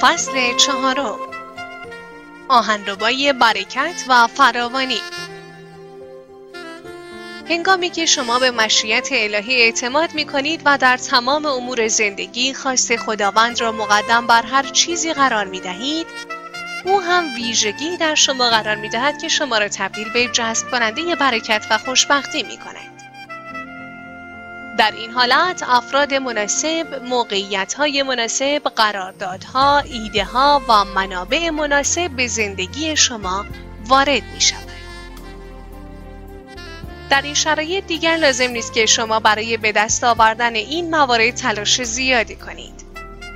فصل چهارم آهنربای برکت و فراوانی هنگامی که شما به مشیت الهی اعتماد می کنید و در تمام امور زندگی خواست خداوند را مقدم بر هر چیزی قرار می دهید او هم ویژگی در شما قرار می دهد که شما را تبدیل به جذب کننده برکت و خوشبختی می کند. در این حالت افراد مناسب، موقعیت های مناسب، قراردادها، ایده ها و منابع مناسب به زندگی شما وارد می شود. در این شرایط دیگر لازم نیست که شما برای به دست آوردن این موارد تلاش زیادی کنید.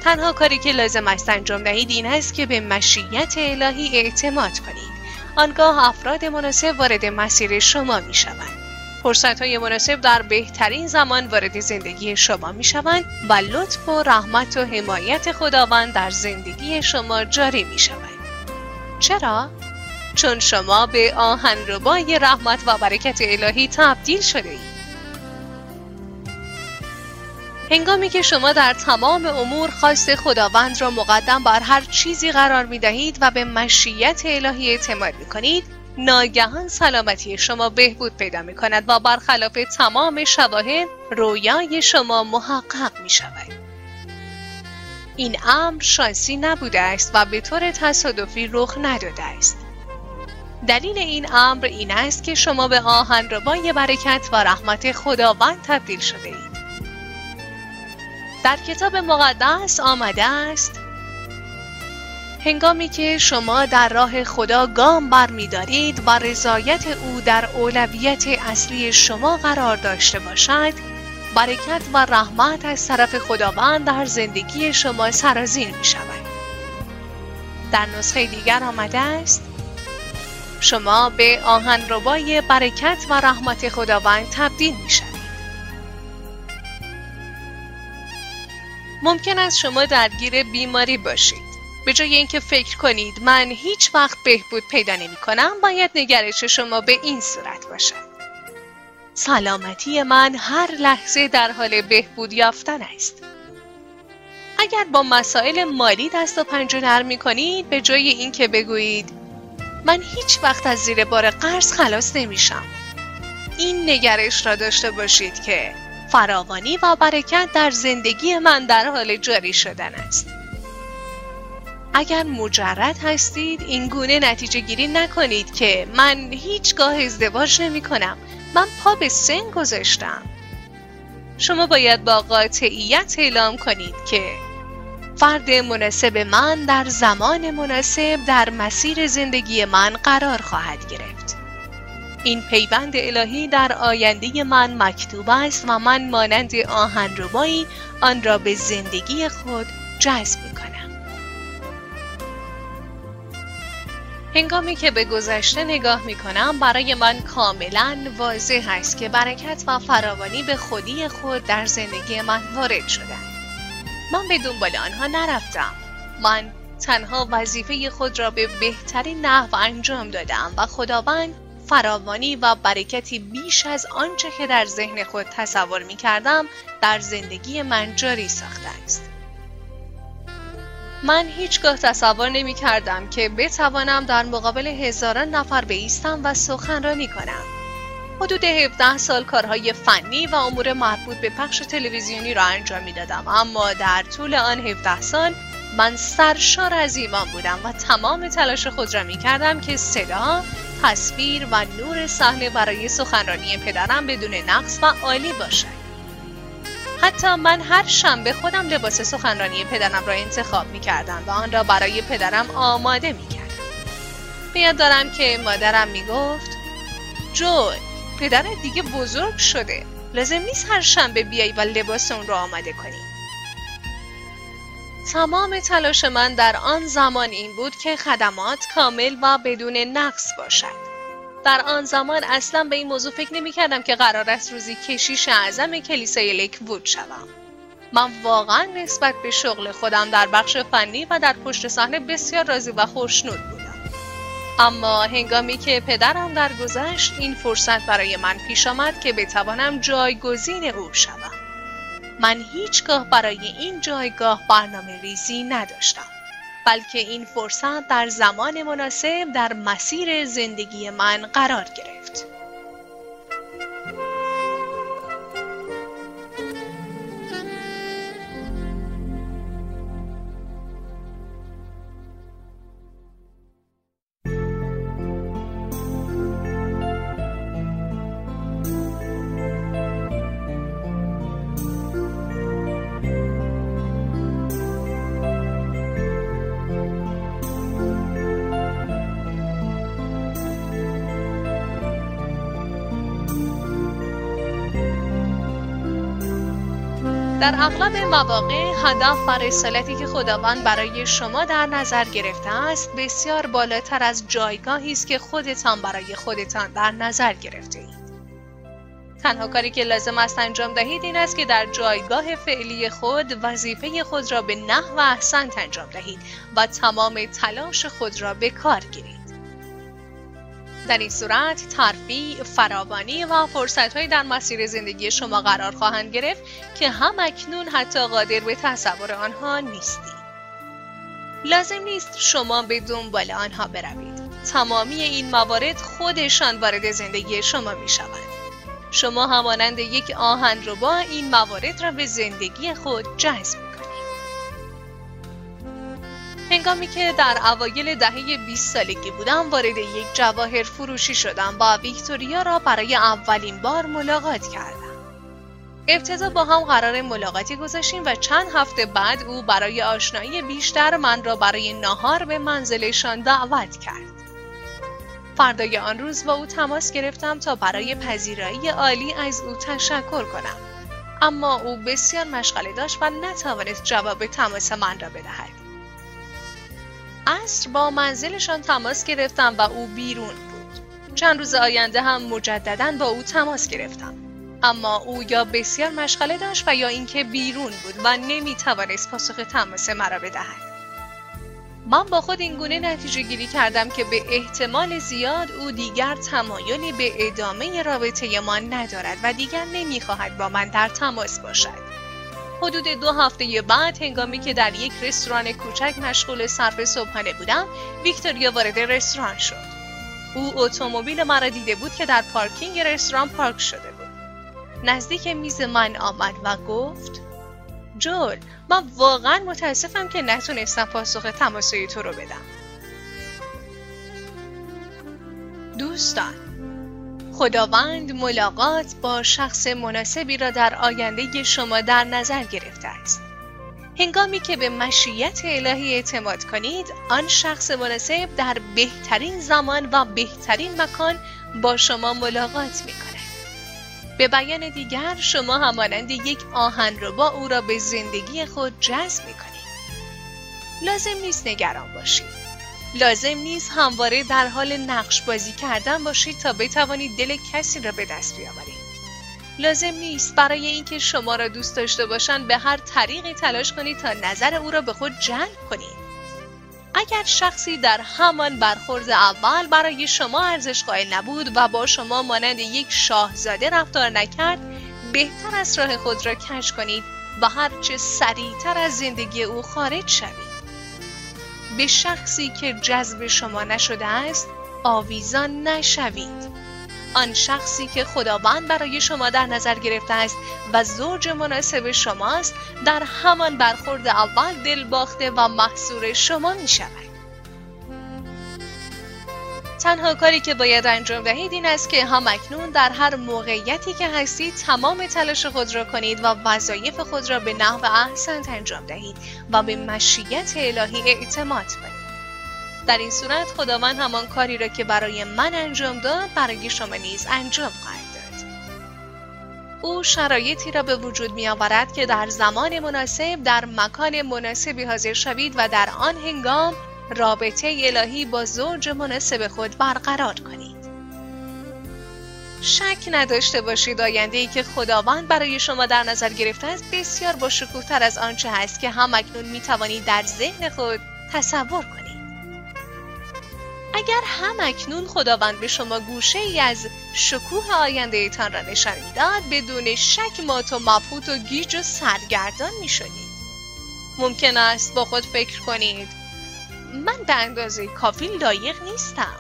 تنها کاری که لازم است انجام دهید این است که به مشیت الهی اعتماد کنید. آنگاه افراد مناسب وارد مسیر شما می شوند. فرصت های مناسب در بهترین زمان وارد زندگی شما می شوند و لطف و رحمت و حمایت خداوند در زندگی شما جاری می شوند. چرا؟ چون شما به آهنربای رحمت و برکت الهی تبدیل شده اید. هنگامی که شما در تمام امور خواست خداوند را مقدم بر هر چیزی قرار می دهید و به مشیت الهی اعتماد می کنید ناگهان سلامتی شما بهبود پیدا می کند و برخلاف تمام شواهد رویای شما محقق می شود. این امر شانسی نبوده است و به طور تصادفی رخ نداده است. دلیل این امر این است که شما به آهن ربای برکت و رحمت خداوند تبدیل شده اید. در کتاب مقدس آمده است هنگامی که شما در راه خدا گام بر می و رضایت او در اولویت اصلی شما قرار داشته باشد برکت و رحمت از طرف خداوند در زندگی شما سرازیر می شود. در نسخه دیگر آمده است شما به آهنربای برکت و رحمت خداوند تبدیل می شود. ممکن است شما درگیر بیماری باشید. به جای اینکه فکر کنید من هیچ وقت بهبود پیدا نمی کنم باید نگرش شما به این صورت باشد. سلامتی من هر لحظه در حال بهبود یافتن است. اگر با مسائل مالی دست و پنجه نرم می کنید به جای اینکه بگویید من هیچ وقت از زیر بار قرض خلاص نمیشم. این نگرش را داشته باشید که فراوانی و برکت در زندگی من در حال جاری شدن است. اگر مجرد هستید این گونه نتیجه گیری نکنید که من هیچگاه ازدواج نمی کنم. من پا به سن گذاشتم. شما باید با قاطعیت اعلام کنید که فرد مناسب من در زمان مناسب در مسیر زندگی من قرار خواهد گرفت. این پیوند الهی در آینده من مکتوب است و من مانند آهنربایی آن را به زندگی خود جذب هنگامی که به گذشته نگاه می کنم برای من کاملا واضح است که برکت و فراوانی به خودی خود در زندگی من وارد شده. من به دنبال آنها نرفتم من تنها وظیفه خود را به بهترین نحو انجام دادم و خداوند فراوانی و برکتی بیش از آنچه که در ذهن خود تصور می کردم در زندگی من جاری ساخته است. من هیچگاه تصور نمی کردم که بتوانم در مقابل هزاران نفر بیستم و سخنرانی کنم. حدود 17 سال کارهای فنی و امور مربوط به پخش تلویزیونی را انجام می دادم اما در طول آن 17 سال من سرشار از ایمان بودم و تمام تلاش خود را می کردم که صدا، تصویر و نور صحنه برای سخنرانی پدرم بدون نقص و عالی باشد. حتی من هر شنبه خودم لباس سخنرانی پدرم را انتخاب می کردم و آن را برای پدرم آماده می کردم. بیاد دارم که مادرم می گفت جوی پدرت دیگه بزرگ شده لازم نیست هر شنبه بیای و لباس اون را آماده کنی. تمام تلاش من در آن زمان این بود که خدمات کامل و بدون نقص باشد. در آن زمان اصلا به این موضوع فکر نمی کردم که قرار است روزی کشیش اعظم کلیسای وود شوم. من واقعا نسبت به شغل خودم در بخش فنی و در پشت صحنه بسیار راضی و خوشنود بودم. اما هنگامی که پدرم درگذشت این فرصت برای من پیش آمد که بتوانم جایگزین او شوم. من هیچگاه برای این جایگاه برنامه ریزی نداشتم. بلکه این فرصت در زمان مناسب در مسیر زندگی من قرار گرفت. در اغلب مواقع هدف و رسالتی که خداوند برای شما در نظر گرفته است بسیار بالاتر از جایگاهی است که خودتان برای خودتان در نظر گرفته اید. تنها کاری که لازم است انجام دهید این است که در جایگاه فعلی خود وظیفه خود را به نحو احسنت انجام دهید و تمام تلاش خود را به کار گیرید. در این صورت ترفیع، فراوانی و فرصتهایی در مسیر زندگی شما قرار خواهند گرفت که هم اکنون حتی قادر به تصور آنها نیستید. لازم نیست شما به دنبال آنها بروید. تمامی این موارد خودشان وارد زندگی شما می شوند. شما همانند یک آهن رو با این موارد را به زندگی خود جذب هنگامی که در اوایل دهه 20 سالگی بودم وارد یک جواهر فروشی شدم و ویکتوریا را برای اولین بار ملاقات کردم. ابتدا با هم قرار ملاقاتی گذاشتیم و چند هفته بعد او برای آشنایی بیشتر من را برای ناهار به منزلشان دعوت کرد. فردای آن روز با او تماس گرفتم تا برای پذیرایی عالی از او تشکر کنم. اما او بسیار مشغله داشت و نتوانست جواب تماس من را بدهد. عصر با منزلشان تماس گرفتم و او بیرون بود. چند روز آینده هم مجددا با او تماس گرفتم. اما او یا بسیار مشغله داشت و یا اینکه بیرون بود و نمی‌توانست پاسخ تماس مرا بدهد. من با خود این گونه نتیجه گیری کردم که به احتمال زیاد او دیگر تمایلی به ادامه رابطه ما ندارد و دیگر نمی‌خواهد با من در تماس باشد. حدود دو هفته بعد هنگامی که در یک رستوران کوچک مشغول صرف صبحانه بودم ویکتوریا وارد رستوران شد. او اتومبیل مرا دیده بود که در پارکینگ رستوران پارک شده بود. نزدیک میز من آمد و گفت جول من واقعا متاسفم که نتونستم پاسخ تماسای تو رو بدم. دوستان خداوند ملاقات با شخص مناسبی را در آینده شما در نظر گرفته است. هنگامی که به مشیت الهی اعتماد کنید، آن شخص مناسب در بهترین زمان و بهترین مکان با شما ملاقات می کند. به بیان دیگر شما همانند یک آهن رو با او را به زندگی خود جذب می کنید. لازم نیست نگران باشید. لازم نیست همواره در حال نقش بازی کردن باشید تا بتوانید دل کسی را به دست بیاورید. لازم نیست برای اینکه شما را دوست داشته باشند به هر طریقی تلاش کنید تا نظر او را به خود جلب کنید. اگر شخصی در همان برخورد اول برای شما ارزش قائل نبود و با شما مانند یک شاهزاده رفتار نکرد بهتر از راه خود را کش کنید و هرچه سریعتر از زندگی او خارج شوید به شخصی که جذب شما نشده است آویزان نشوید آن شخصی که خداوند برای شما در نظر گرفته است و زوج مناسب شماست در همان برخورد اول دل باخته و محصور شما می شود. تنها کاری که باید انجام دهید این است که هم اکنون در هر موقعیتی که هستید تمام تلاش خود را کنید و وظایف خود را به نحو احسن انجام دهید و به مشیت الهی اعتماد کنید. در این صورت خداوند همان کاری را که برای من انجام داد برای شما نیز انجام خواهد داد. او شرایطی را به وجود می آورد که در زمان مناسب در مکان مناسبی حاضر شوید و در آن هنگام رابطه الهی با زوج مناسب خود برقرار کنید. شک نداشته باشید آینده ای که خداوند برای شما در نظر گرفته است بسیار با تر از آنچه هست که هم اکنون می توانید در ذهن خود تصور کنید. اگر هم اکنون خداوند به شما گوشه ای از شکوه آینده ایتان را نشان می‌داد بدون شک مات و مبهوت و گیج و سرگردان می شدید. ممکن است با خود فکر کنید من به اندازه کافی لایق نیستم.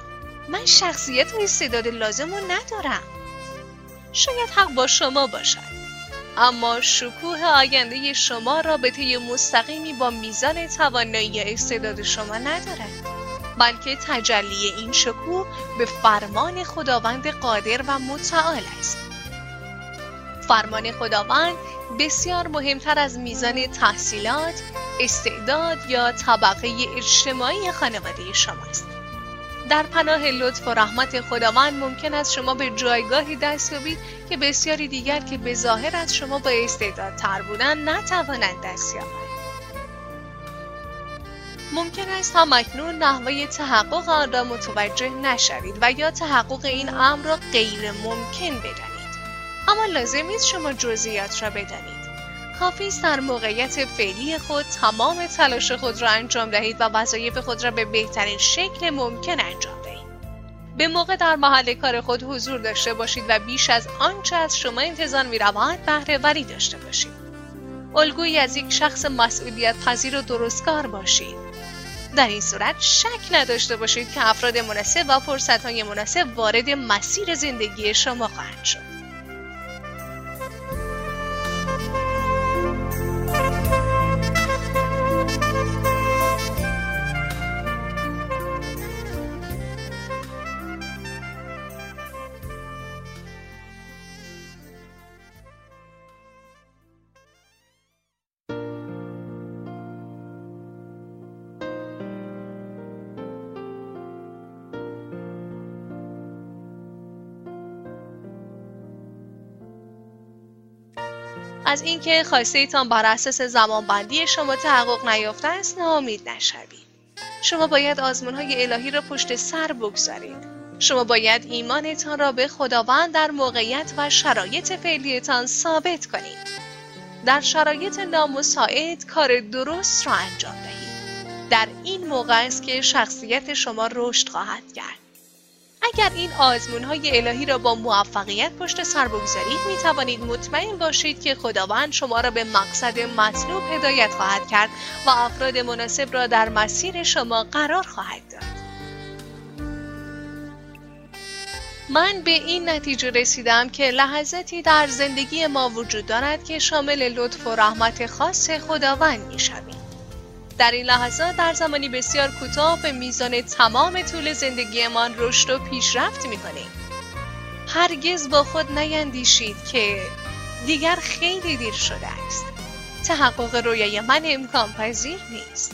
من شخصیت و استعداد لازم رو ندارم. شاید حق با شما باشد. اما شکوه آینده شما رابطه مستقیمی با میزان توانایی استعداد شما ندارد. بلکه تجلی این شکوه به فرمان خداوند قادر و متعال است. فرمان خداوند بسیار مهمتر از میزان تحصیلات، استعداد یا طبقه اجتماعی خانواده شماست. در پناه لطف و رحمت خداوند ممکن است شما به جایگاهی دست یابید که بسیاری دیگر که به ظاهر از شما با استعداد تر بودن نتوانند دست یابند. ممکن است تا مکنون نحوه تحقق آن را متوجه نشوید و یا تحقق این امر را غیر ممکن بدانید. اما لازم نیست شما جزئیات را بدانید. کافی است در موقعیت فعلی خود تمام تلاش خود را انجام دهید و وظایف خود را به بهترین شکل ممکن انجام دهید. به موقع در محل کار خود حضور داشته باشید و بیش از آنچه از شما انتظار می رود بهره وری داشته باشید. الگویی از یک شخص مسئولیت پذیر و درستکار باشید. در این صورت شک نداشته باشید که افراد مناسب و فرصتهای مناسب وارد مسیر زندگی شما خواهند شد. اینکه خواسته تان بر اساس زمانبندی شما تحقق نیافته است ناامید نشوید. شما باید آزمون های الهی را پشت سر بگذارید. شما باید ایمانتان را به خداوند در موقعیت و شرایط فعلیتان ثابت کنید. در شرایط نامساعد کار درست را انجام دهید. در این موقع است که شخصیت شما رشد خواهد کرد. اگر این آزمون های الهی را با موفقیت پشت سر بگذارید می توانید مطمئن باشید که خداوند شما را به مقصد مطلوب هدایت خواهد کرد و افراد مناسب را در مسیر شما قرار خواهد داد. من به این نتیجه رسیدم که لحظاتی در زندگی ما وجود دارد که شامل لطف و رحمت خاص خداوند می شوید. در این لحظات در زمانی بسیار کوتاه به میزان تمام طول زندگیمان رشد و پیشرفت می‌کنیم. هرگز با خود نیندیشید که دیگر خیلی دیر شده است. تحقق رویای من امکان پذیر نیست.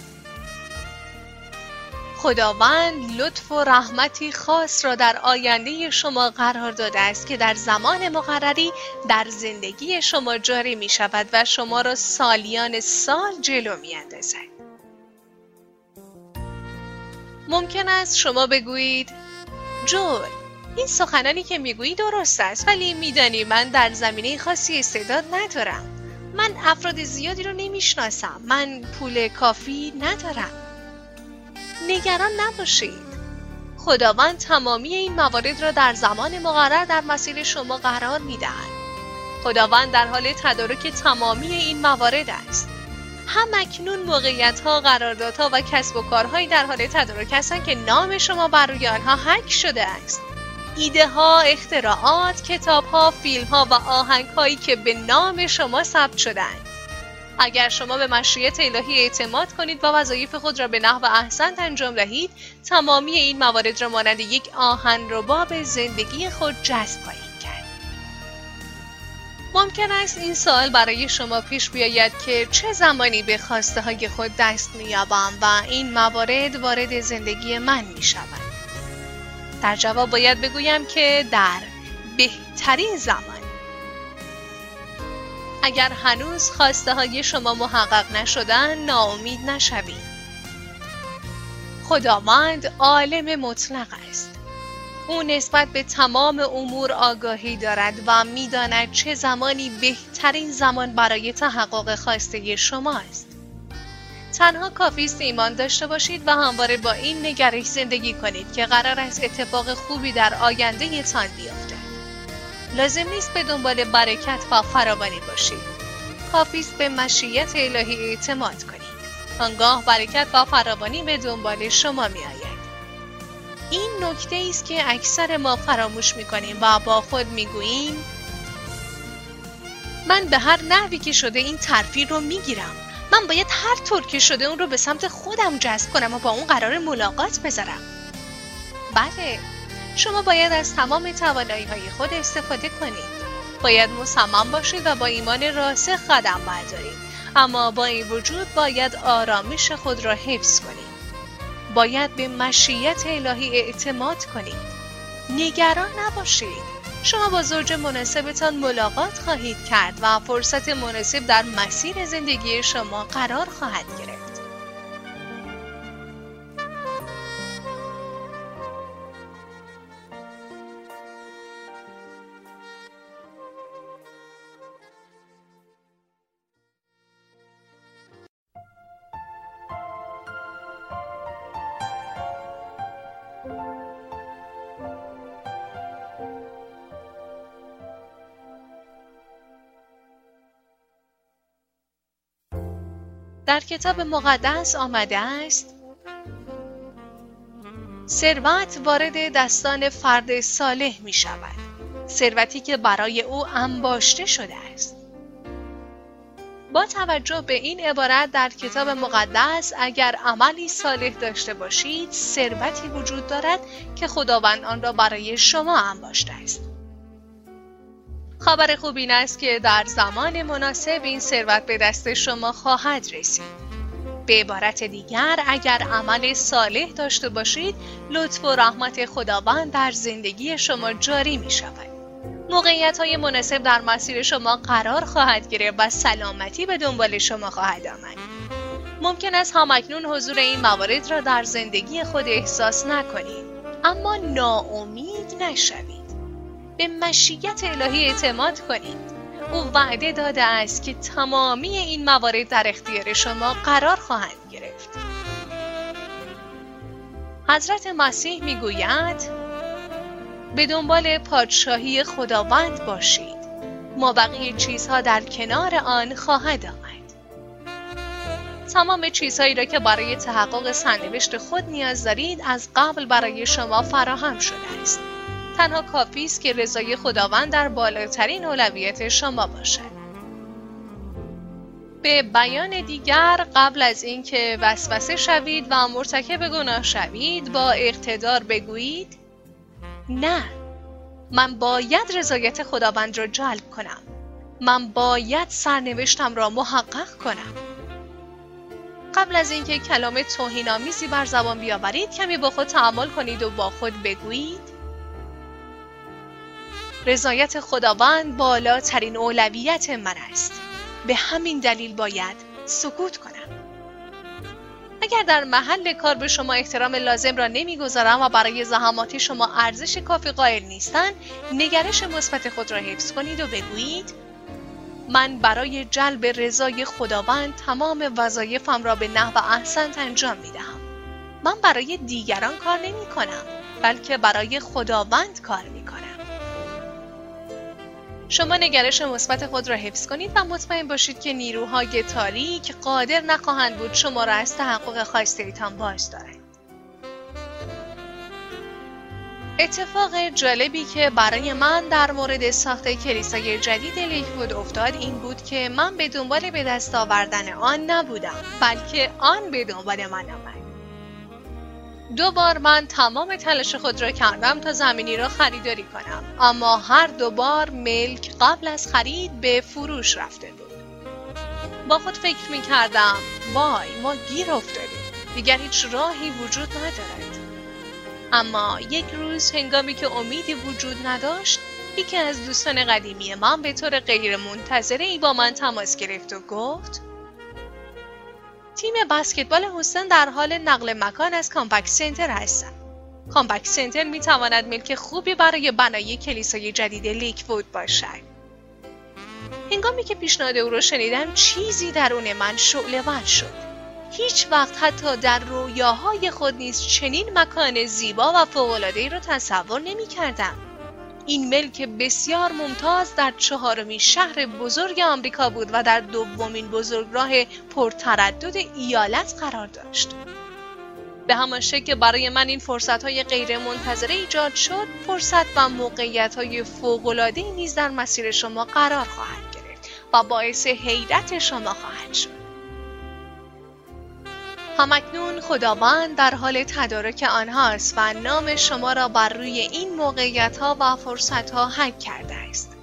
خداوند لطف و رحمتی خاص را در آینده شما قرار داده است که در زمان مقرری در زندگی شما جاری می شود و شما را سالیان سال جلو می اندازد. ممکن است شما بگویید جول این سخنانی که می‌گویی درست است ولی میدانی من در زمینه خاصی استعداد ندارم. من افراد زیادی رو نمی‌شناسم. من پول کافی ندارم. نگران نباشید. خداوند تمامی این موارد را در زمان مقرر در مسیر شما قرار می‌دهد. خداوند در حال تدارک تمامی این موارد است. هم اکنون موقعیت ها و کسب و کارهایی در حال تدارک هستند که نام شما بر روی آنها حک شده است ایده ها، اختراعات، کتاب ها، فیلم ها و آهنگ هایی که به نام شما ثبت شدند. اگر شما به مشیت الهی اعتماد کنید و وظایف خود را به نحو احسن انجام دهید، تمامی این موارد را مانند یک آهن به زندگی خود جذب خواهید. ممکن است این سوال برای شما پیش بیاید که چه زمانی به خواسته های خود دست میابم و این موارد وارد زندگی من می شود. در جواب باید بگویم که در بهترین زمان. اگر هنوز خواسته های شما محقق نشدن ناامید نشوید. خداوند عالم مطلق است. او نسبت به تمام امور آگاهی دارد و می‌داند چه زمانی بهترین زمان برای تحقق خواسته شما است. تنها کافی است ایمان داشته باشید و همواره با این نگرش زندگی کنید که قرار است اتفاق خوبی در آینده تان بیفته. لازم نیست به دنبال برکت و فراوانی باشید. کافی است به مشیت الهی اعتماد کنید. آنگاه برکت و فراوانی به دنبال شما می آید. این نکته است که اکثر ما فراموش می کنیم و با خود می گوییم من به هر نحوی که شده این ترفیع رو می گیرم. من باید هر طور که شده اون رو به سمت خودم جذب کنم و با اون قرار ملاقات بذارم. بله شما باید از تمام توانایی های خود استفاده کنید. باید مصمم باشید و با ایمان راسخ قدم بردارید. اما با این وجود باید آرامش خود را حفظ کنید. باید به مشیت الهی اعتماد کنید. نگران نباشید. شما با زوج مناسبتان ملاقات خواهید کرد و فرصت مناسب در مسیر زندگی شما قرار خواهد گرفت. در کتاب مقدس آمده است. ثروت وارد دستان فرد صالح می شود. ثروتی که برای او انباشته شده است. با توجه به این عبارت در کتاب مقدس اگر عملی صالح داشته باشید ثروتی وجود دارد که خداوند آن را برای شما انباشته است. خبر خوب این است که در زمان مناسب این ثروت به دست شما خواهد رسید. به عبارت دیگر اگر عمل صالح داشته باشید لطف و رحمت خداوند در زندگی شما جاری می شود. موقعیت های مناسب در مسیر شما قرار خواهد گرفت و سلامتی به دنبال شما خواهد آمد. ممکن است همکنون حضور این موارد را در زندگی خود احساس نکنید اما ناامید نشوید. به مشیت الهی اعتماد کنید. او وعده داده است که تمامی این موارد در اختیار شما قرار خواهند گرفت. حضرت مسیح می‌گوید به دنبال پادشاهی خداوند باشید. ما بقیه چیزها در کنار آن خواهد آمد. تمام چیزهایی را که برای تحقق سرنوشت خود نیاز دارید از قبل برای شما فراهم شده است. تنها کافی است که رضای خداوند در بالاترین اولویت شما باشد به بیان دیگر قبل از اینکه وسوسه شوید و مرتکب گناه شوید با اقتدار بگویید نه من باید رضایت خداوند را جلب کنم. من باید سرنوشتم را محقق کنم. قبل از اینکه کلام توهینآمیزی بر زبان بیاورید کمی با خود تحمل کنید و با خود بگویید رضایت خداوند بالاترین اولویت من است به همین دلیل باید سکوت کنم اگر در محل کار به شما احترام لازم را نمی‌گذارم و برای زحمات شما ارزش کافی قائل نیستند نگرش مثبت خود را حفظ کنید و بگویید من برای جلب رضای خداوند تمام وظایفم را به نحو احسنت انجام می دهم. من برای دیگران کار نمی کنم بلکه برای خداوند کار می کنم. شما نگرش مثبت خود را حفظ کنید و مطمئن باشید که نیروهای تاریک قادر نخواهند بود شما را از تحقق خواستهایتان باز دارند. اتفاق جالبی که برای من در مورد ساخت کلیسای جدید لیکوود افتاد این بود که من به دنبال به دست آوردن آن نبودم بلکه آن به دنبال من آمد. دو بار من تمام تلاش خود را کردم تا زمینی را خریداری کنم. اما هر دو بار ملک قبل از خرید به فروش رفته بود. با خود فکر می کردم وای ما گیر افتادیم. دیگر هیچ راهی وجود ندارد. اما یک روز هنگامی که امیدی وجود نداشت یکی از دوستان قدیمی من به طور غیر منتظره ای با من تماس گرفت و گفت تیم بسکتبال هوستن در حال نقل مکان از کامپکت سنتر هستند. کامپکت سنتر می تواند ملک خوبی برای بنای کلیسای جدید لیکوود باشد. هنگامی که پیشنهاد او را شنیدم چیزی درون من شعله ور شد. هیچ وقت حتی در رویاهای خود نیز چنین مکان زیبا و فوق‌العاده‌ای را تصور نمی کردم. این ملک بسیار ممتاز در چهارمین شهر بزرگ آمریکا بود و در دومین بزرگراه پرتردد ایالت قرار داشت. به همان شکل برای من این فرصت های غیر منتظره ایجاد شد فرصت و موقعیت های نیز در مسیر شما قرار خواهد گرفت و باعث حیرت شما خواهد شد همکنون خداوند در حال تدارک آنهاست و نام شما را بر روی این موقعیت ها و فرصت ها حک کرده است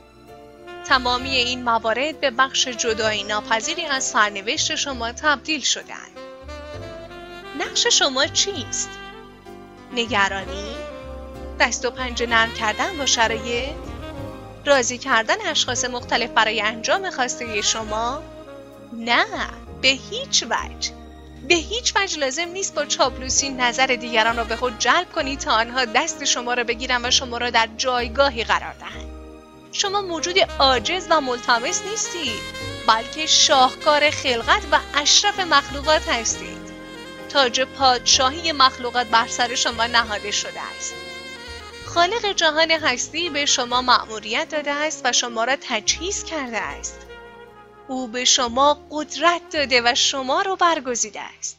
تمامی این موارد به بخش جدایی ناپذیری از سرنوشت شما تبدیل شدهاند نقش شما چیست؟ نگرانی؟ دست و پنجه نرم کردن با شرایط؟ راضی کردن اشخاص مختلف برای انجام خواسته شما؟ نه به هیچ وجه به هیچ وجه لازم نیست با چاپلوسی نظر دیگران را به خود جلب کنید تا آنها دست شما را بگیرن و شما را در جایگاهی قرار دهند شما موجود عاجز و ملتمس نیستید بلکه شاهکار خلقت و اشرف مخلوقات هستید تاج پادشاهی مخلوقات بر سر شما نهاده شده است. خالق جهان هستی به شما مأموریت داده است و شما را تجهیز کرده است. او به شما قدرت داده و شما را برگزیده است.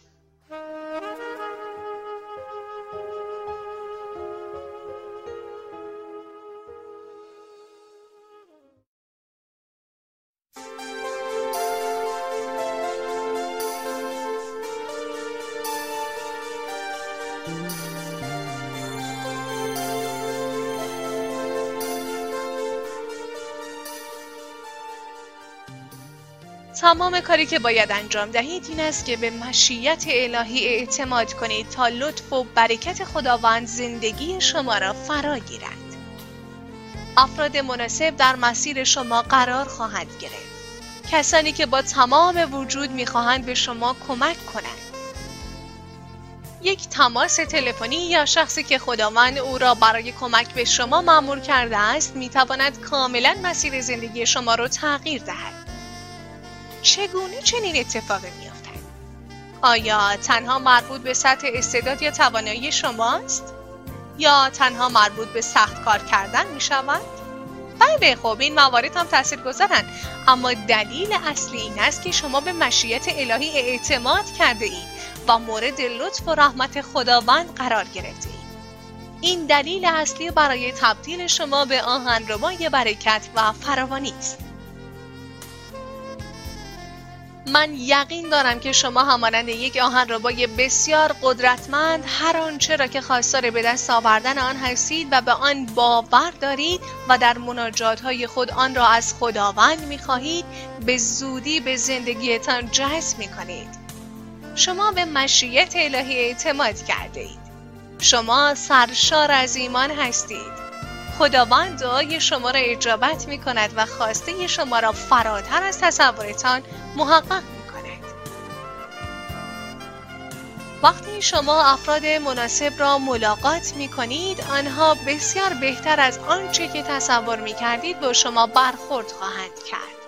تمام کاری که باید انجام دهید این است که به مشیت الهی اعتماد کنید تا لطف و برکت خداوند زندگی شما را فرا گیرد. افراد مناسب در مسیر شما قرار خواهند گرفت. کسانی که با تمام وجود می‌خواهند به شما کمک کنند. یک تماس تلفنی یا شخصی که خداوند او را برای کمک به شما مأمور کرده است می‌تواند کاملا مسیر زندگی شما را تغییر دهد. چگونه چنین اتفاقی میافتد آیا تنها مربوط به سطح استعداد یا توانایی شماست یا تنها مربوط به سخت کار کردن می شود؟ بله خب این موارد هم تاثیر گذارن اما دلیل اصلی این است که شما به مشیت الهی اعتماد کرده اید و مورد لطف و رحمت خداوند قرار گرفته اید. این دلیل اصلی برای تبدیل شما به آهنربای برکت و فراوانی است. من یقین دارم که شما همانند یک آهنربای بسیار قدرتمند هر آنچه را که خواستار به دست آوردن آن هستید و به آن باور دارید و در مناجات های خود آن را از خداوند می خواهید به زودی به زندگیتان جذب می کنید. شما به مشیت الهی اعتماد کرده اید. شما سرشار از ایمان هستید. خداوند دعای شما را اجابت می کند و خواسته شما را فراتر از تصورتان محقق می کند. وقتی شما افراد مناسب را ملاقات می کنید آنها بسیار بهتر از آنچه که تصور می کردید با شما برخورد خواهند کرد.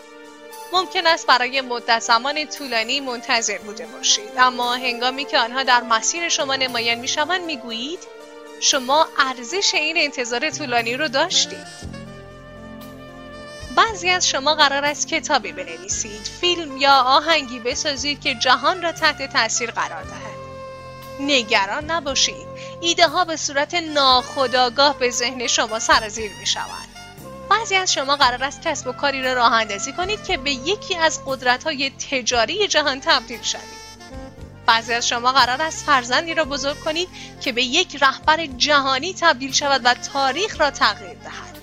ممکن است برای مدت زمان طولانی منتظر بوده باشید اما هنگامی که آنها در مسیر شما نمایان می شوند می گویید شما ارزش این انتظار طولانی رو داشتید. بعضی از شما قرار است کتابی بنویسید فیلم یا آهنگی بسازید که جهان را تحت تاثیر قرار دهد. نگران نباشید ایده ها به صورت ناخودآگاه به ذهن شما سرازیر می شود بعضی از شما قرار است کسب و کاری را راه اندازی کنید که به یکی از قدرت های تجاری جهان تبدیل شوید. بعضی از شما قرار است فرزندی را بزرگ کنید که به یک رهبر جهانی تبدیل شود و تاریخ را تغییر دهد.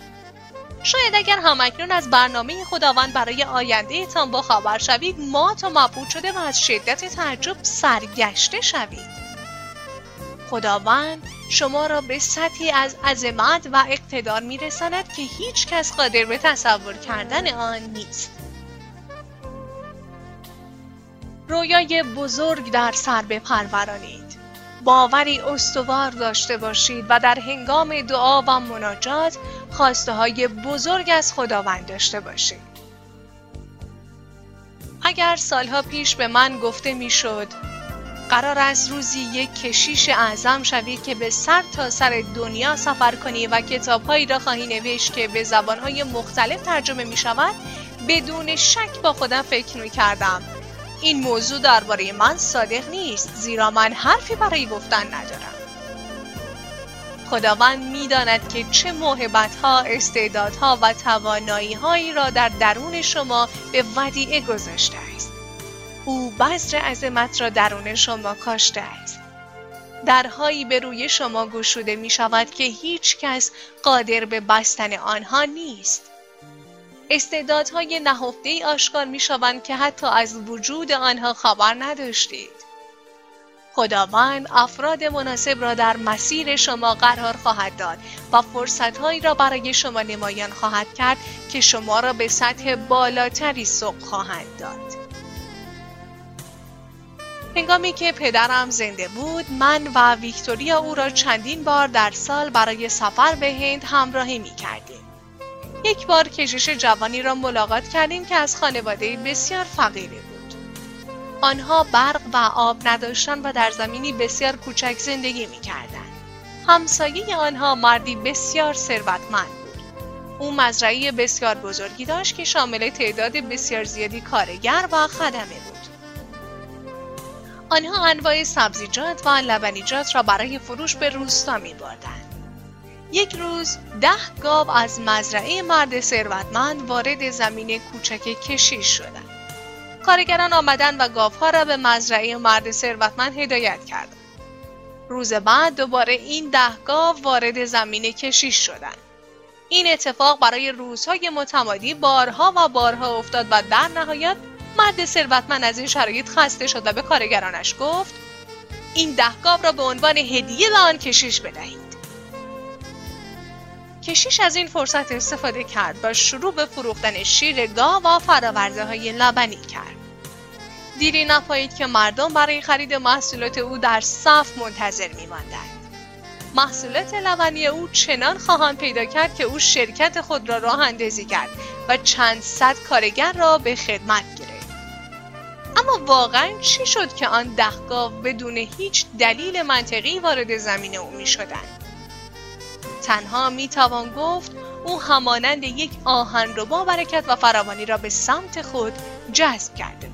شاید اگر همکنون از برنامه خداوند برای آینده تان با خبر شوید مات و مبهوت شده و از شدت تعجب سرگشته شوید. خداوند شما را به سطحی از عظمت و اقتدار میرساند که هیچ کس قادر به تصور کردن آن نیست. رویای بزرگ در سر بپرورانید. باوری استوار داشته باشید و در هنگام دعا و مناجات خواسته های بزرگ از خداوند داشته باشید. اگر سالها پیش به من گفته می‌شد قرار است روزی یک کشیش اعظم شوی که به سر تا سر دنیا سفر کنی و کتابهایی را خواهی نوشت که به زبانهای مختلف ترجمه می شود بدون شک با خودم فکر می کردم این موضوع درباره من صادق نیست زیرا من حرفی برای گفتن ندارم خداوند می‌داند که چه موهبت ها، استعدادها و توانایی هایی را در درون شما به ودیعه گذاشته است. او بذر عظمت را درون شما کاشته است. درهایی به روی شما گشوده می شود که هیچ کس قادر به بستن آنها نیست. استعدادهای نهفته آشکار می شوند که حتی از وجود آنها خبر نداشتید. خداوند افراد مناسب را در مسیر شما قرار خواهد داد و فرصتهایی را برای شما نمایان خواهد کرد که شما را به سطح بالاتری سوق خواهند داد. هنگامی که پدرم زنده بود من و ویکتوریا او را چندین بار در سال برای سفر به هند همراهی می کردیم. یک بار کشش جوانی را ملاقات کردیم که از خانواده بسیار فقیری بود. آنها برق و آب نداشتند و در زمینی بسیار کوچک زندگی می کردن. همسایه آنها مردی بسیار ثروتمند بود. او مزرعه بسیار بزرگی داشت که شامل تعداد بسیار زیادی کارگر و خدمه بود. آنها انواع سبزیجات و لبنیجات را برای فروش به روستا می بردن. یک روز ده گاو از مزرعه مرد ثروتمند وارد زمین کوچک کشیش شدند. کارگران آمدن و گاوها را به مزرعه مرد ثروتمند هدایت کردند. روز بعد دوباره این ده گاو وارد زمین کشیش شدند. این اتفاق برای روزهای متمادی بارها و بارها افتاد و در نهایت مرد ثروتمند از این شرایط خسته شد و به کارگرانش گفت این ده گاو را به عنوان هدیه به آن کشیش بدهید. کشیش از این فرصت استفاده کرد و شروع به فروختن شیر گاو و فراورده های لبنی کرد. دیری نپایید که مردم برای خرید محصولات او در صف منتظر می ماندند. محصولات لبنی او چنان خواهان پیدا کرد که او شرکت خود را راه اندازی کرد و چند صد کارگر را به خدمت گرفت. اما واقعا چی شد که آن ده بدون هیچ دلیل منطقی وارد زمین او می شدند؟ تنها می توان گفت او همانند یک آهنربا برکت و فراوانی را به سمت خود جذب کرده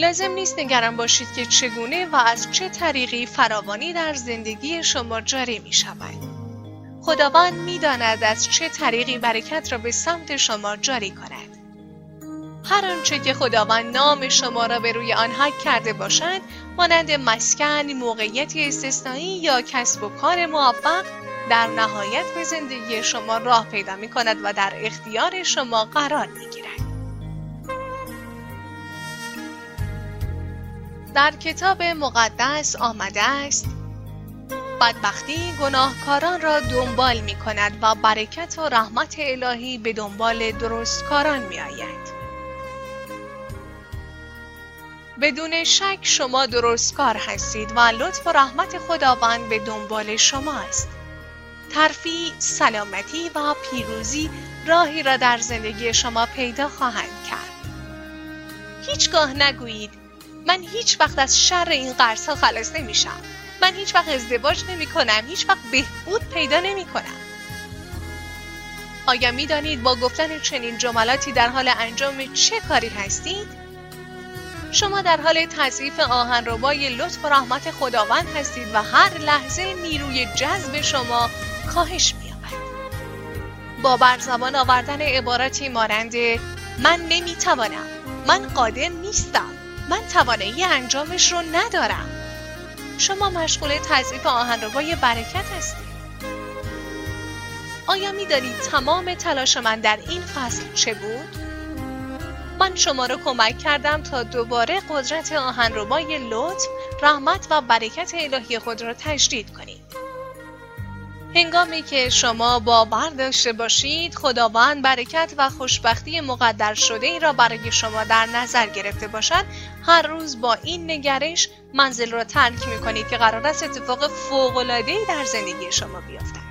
لازم نیست نگران باشید که چگونه و از چه طریقی فراوانی در زندگی شما جاری می شود. خداوند می داند از چه طریقی برکت را به سمت شما جاری کند. هر آنچه که خداوند نام شما را به روی آن حک کرده باشد مانند مسکن، موقعیتی استثنایی یا کسب و کار موفق در نهایت به زندگی شما راه پیدا می کند و در اختیار شما قرار می گیرد. در کتاب مقدس آمده است بدبختی گناهکاران را دنبال می کند و برکت و رحمت الهی به دنبال درستکاران می آید. بدون شک شما درستکار هستید و لطف و رحمت خداوند به دنبال شما است. ترفی، سلامتی و پیروزی راهی را در زندگی شما پیدا خواهند کرد. هیچگاه نگویید من هیچ وقت از شر این قرص ها خلاص نمیشم. من هیچ وقت ازدواج نمی کنم هیچ وقت بهبود پیدا نمی کنم آیا می دانید با گفتن چنین جملاتی در حال انجام چه کاری هستید؟ شما در حال تضعیف آهنربای لطف و رحمت خداوند هستید و هر لحظه نیروی جذب شما کاهش می با برزبان آوردن عباراتی مانند من نمی توانم من قادر نیستم. من توانایی انجامش رو ندارم شما مشغول تضعیف آهنربای برکت هستید آیا می‌دانید تمام تلاش من در این فصل چه بود؟ من شما را کمک کردم تا دوباره قدرت آهنربای لطف، رحمت و برکت الهی خود را تجدید کنید. هنگامی که شما باور داشته باشید خداوند برکت و خوشبختی مقدر شده ای را برای شما در نظر گرفته باشد هر روز با این نگرش منزل را ترک می کنید که قرار است اتفاق فوق‌العاده‌ای در زندگی شما بیفتد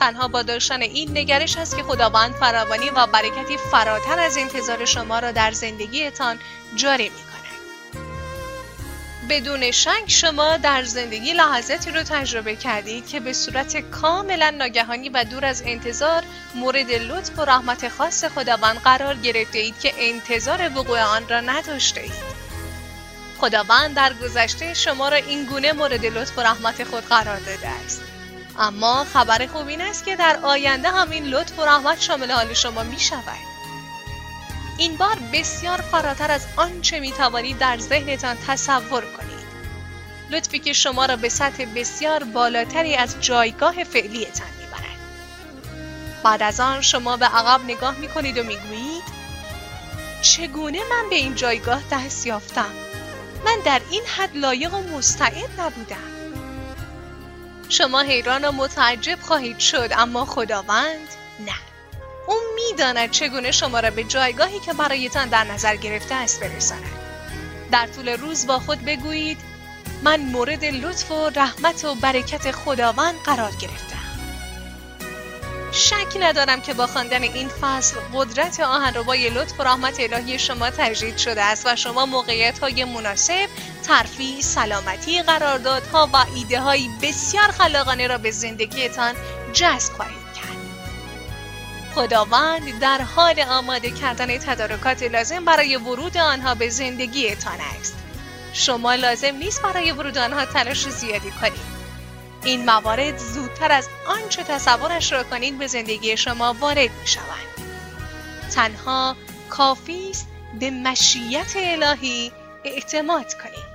تنها با داشتن این نگرش است که خداوند فراوانی و برکتی فراتر از انتظار شما را در زندگیتان جاری می بدون شک شما در زندگی لحظاتی رو تجربه کردید که به صورت کاملا ناگهانی و دور از انتظار مورد لطف و رحمت خاص خداوند قرار گرفته اید که انتظار وقوع آن را نداشته اید. خداوند در گذشته شما را این گونه مورد لطف و رحمت خود قرار داده است. اما خبر خوب این است که در آینده هم این لطف و رحمت شامل حال شما می شود. این بار بسیار فراتر از آنچه می توانید در ذهنتان تصور کنید. لطفی که شما را به سطح بسیار بالاتری از جایگاه فعلیتان می‌برد. بعد از آن شما به عقب نگاه می کنید و می‌گویید چگونه من به این جایگاه دست یافتم؟ من در این حد لایق و مستعد نبودم. شما حیران و متعجب خواهید شد اما خداوند نه. او می‌داند چگونه شما را به جایگاهی که برایتان در نظر گرفته است برساند. در طول روز با خود بگویید من مورد لطف و رحمت و برکت خداوند قرار گرفتم. شک ندارم که با خواندن این فصل قدرت آهنربای لطف و رحمت الهی شما تجدید شده است و شما موقعیت های مناسب ترفیع سلامتی قراردادها و ایده های بسیار خلاقانه را به زندگیتان جذب خواهید. خداوند در حال آماده کردن تدارکات لازم برای ورود آنها به زندگیتان است. شما لازم نیست برای ورود آنها تلاش زیادی کنید. این موارد زودتر از آنچه تصورش را کنید به زندگی شما وارد می شوند. تنها کافی است به مشیت الهی اعتماد کنید.